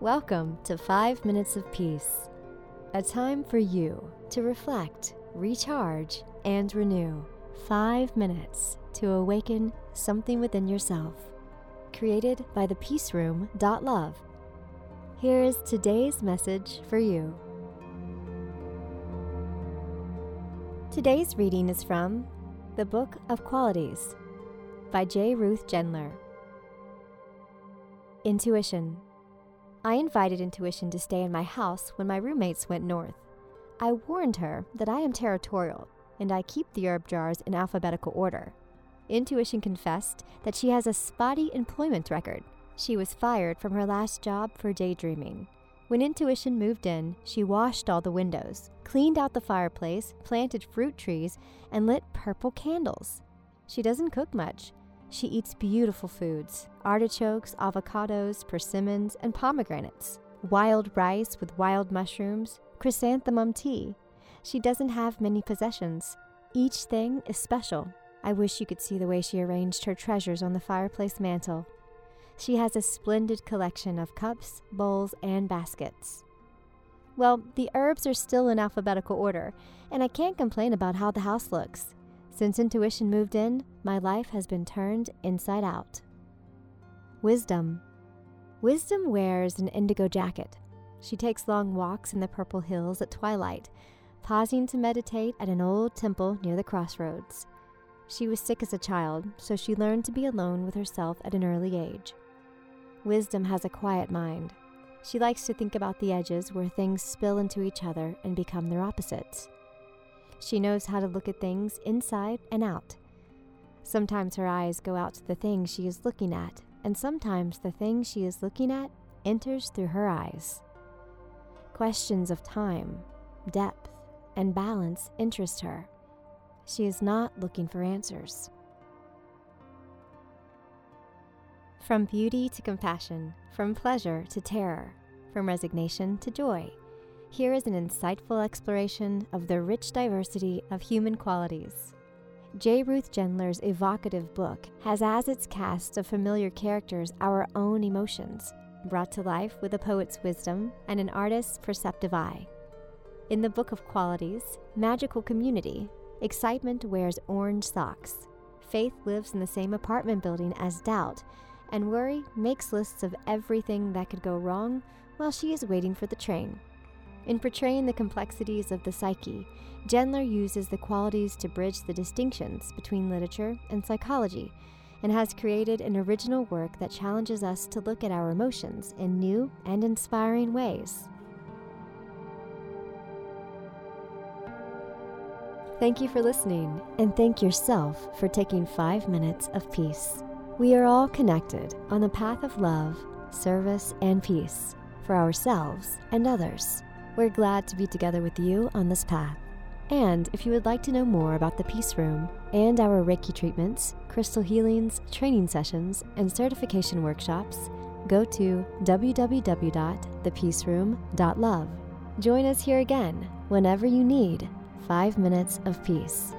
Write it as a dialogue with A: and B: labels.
A: Welcome to 5 Minutes of Peace, a time for you to reflect, recharge, and renew. 5 minutes to awaken something within yourself. Created by the Peace Room. Love. Here is today's message for you. Today's reading is from The Book of Qualities by J. Ruth Gendler. Intuition. I invited Intuition to stay in my house when my roommates went north. I warned her that I am territorial and I keep the herb jars in alphabetical order. Intuition confessed that she has a spotty employment record. She was fired from her last job for daydreaming. When Intuition moved in, she washed all the windows, cleaned out the fireplace, planted fruit trees, and lit purple candles. She doesn't cook much. She eats beautiful foods artichokes, avocados, persimmons, and pomegranates, wild rice with wild mushrooms, chrysanthemum tea. She doesn't have many possessions. Each thing is special. I wish you could see the way she arranged her treasures on the fireplace mantel. She has a splendid collection of cups, bowls, and baskets. Well, the herbs are still in alphabetical order, and I can't complain about how the house looks. Since intuition moved in, my life has been turned inside out. Wisdom. Wisdom wears an indigo jacket. She takes long walks in the purple hills at twilight, pausing to meditate at an old temple near the crossroads. She was sick as a child, so she learned to be alone with herself at an early age. Wisdom has a quiet mind. She likes to think about the edges where things spill into each other and become their opposites. She knows how to look at things inside and out. Sometimes her eyes go out to the thing she is looking at, and sometimes the thing she is looking at enters through her eyes. Questions of time, depth, and balance interest her. She is not looking for answers. From beauty to compassion, from pleasure to terror, from resignation to joy here is an insightful exploration of the rich diversity of human qualities. J. Ruth Gendler's evocative book has as its cast of familiar characters our own emotions, brought to life with a poet's wisdom and an artist's perceptive eye. In the Book of Qualities, Magical Community, excitement wears orange socks, faith lives in the same apartment building as doubt, and worry makes lists of everything that could go wrong while she is waiting for the train. In portraying the complexities of the psyche, Gendler uses the qualities to bridge the distinctions between literature and psychology and has created an original work that challenges us to look at our emotions in new and inspiring ways. Thank you for listening, and thank yourself for taking five minutes of peace. We are all connected on the path of love, service, and peace for ourselves and others. We're glad to be together with you on this path. And if you would like to know more about the Peace Room and our Reiki treatments, crystal healings, training sessions, and certification workshops, go to www.thepeaceroom.love. Join us here again whenever you need five minutes of peace.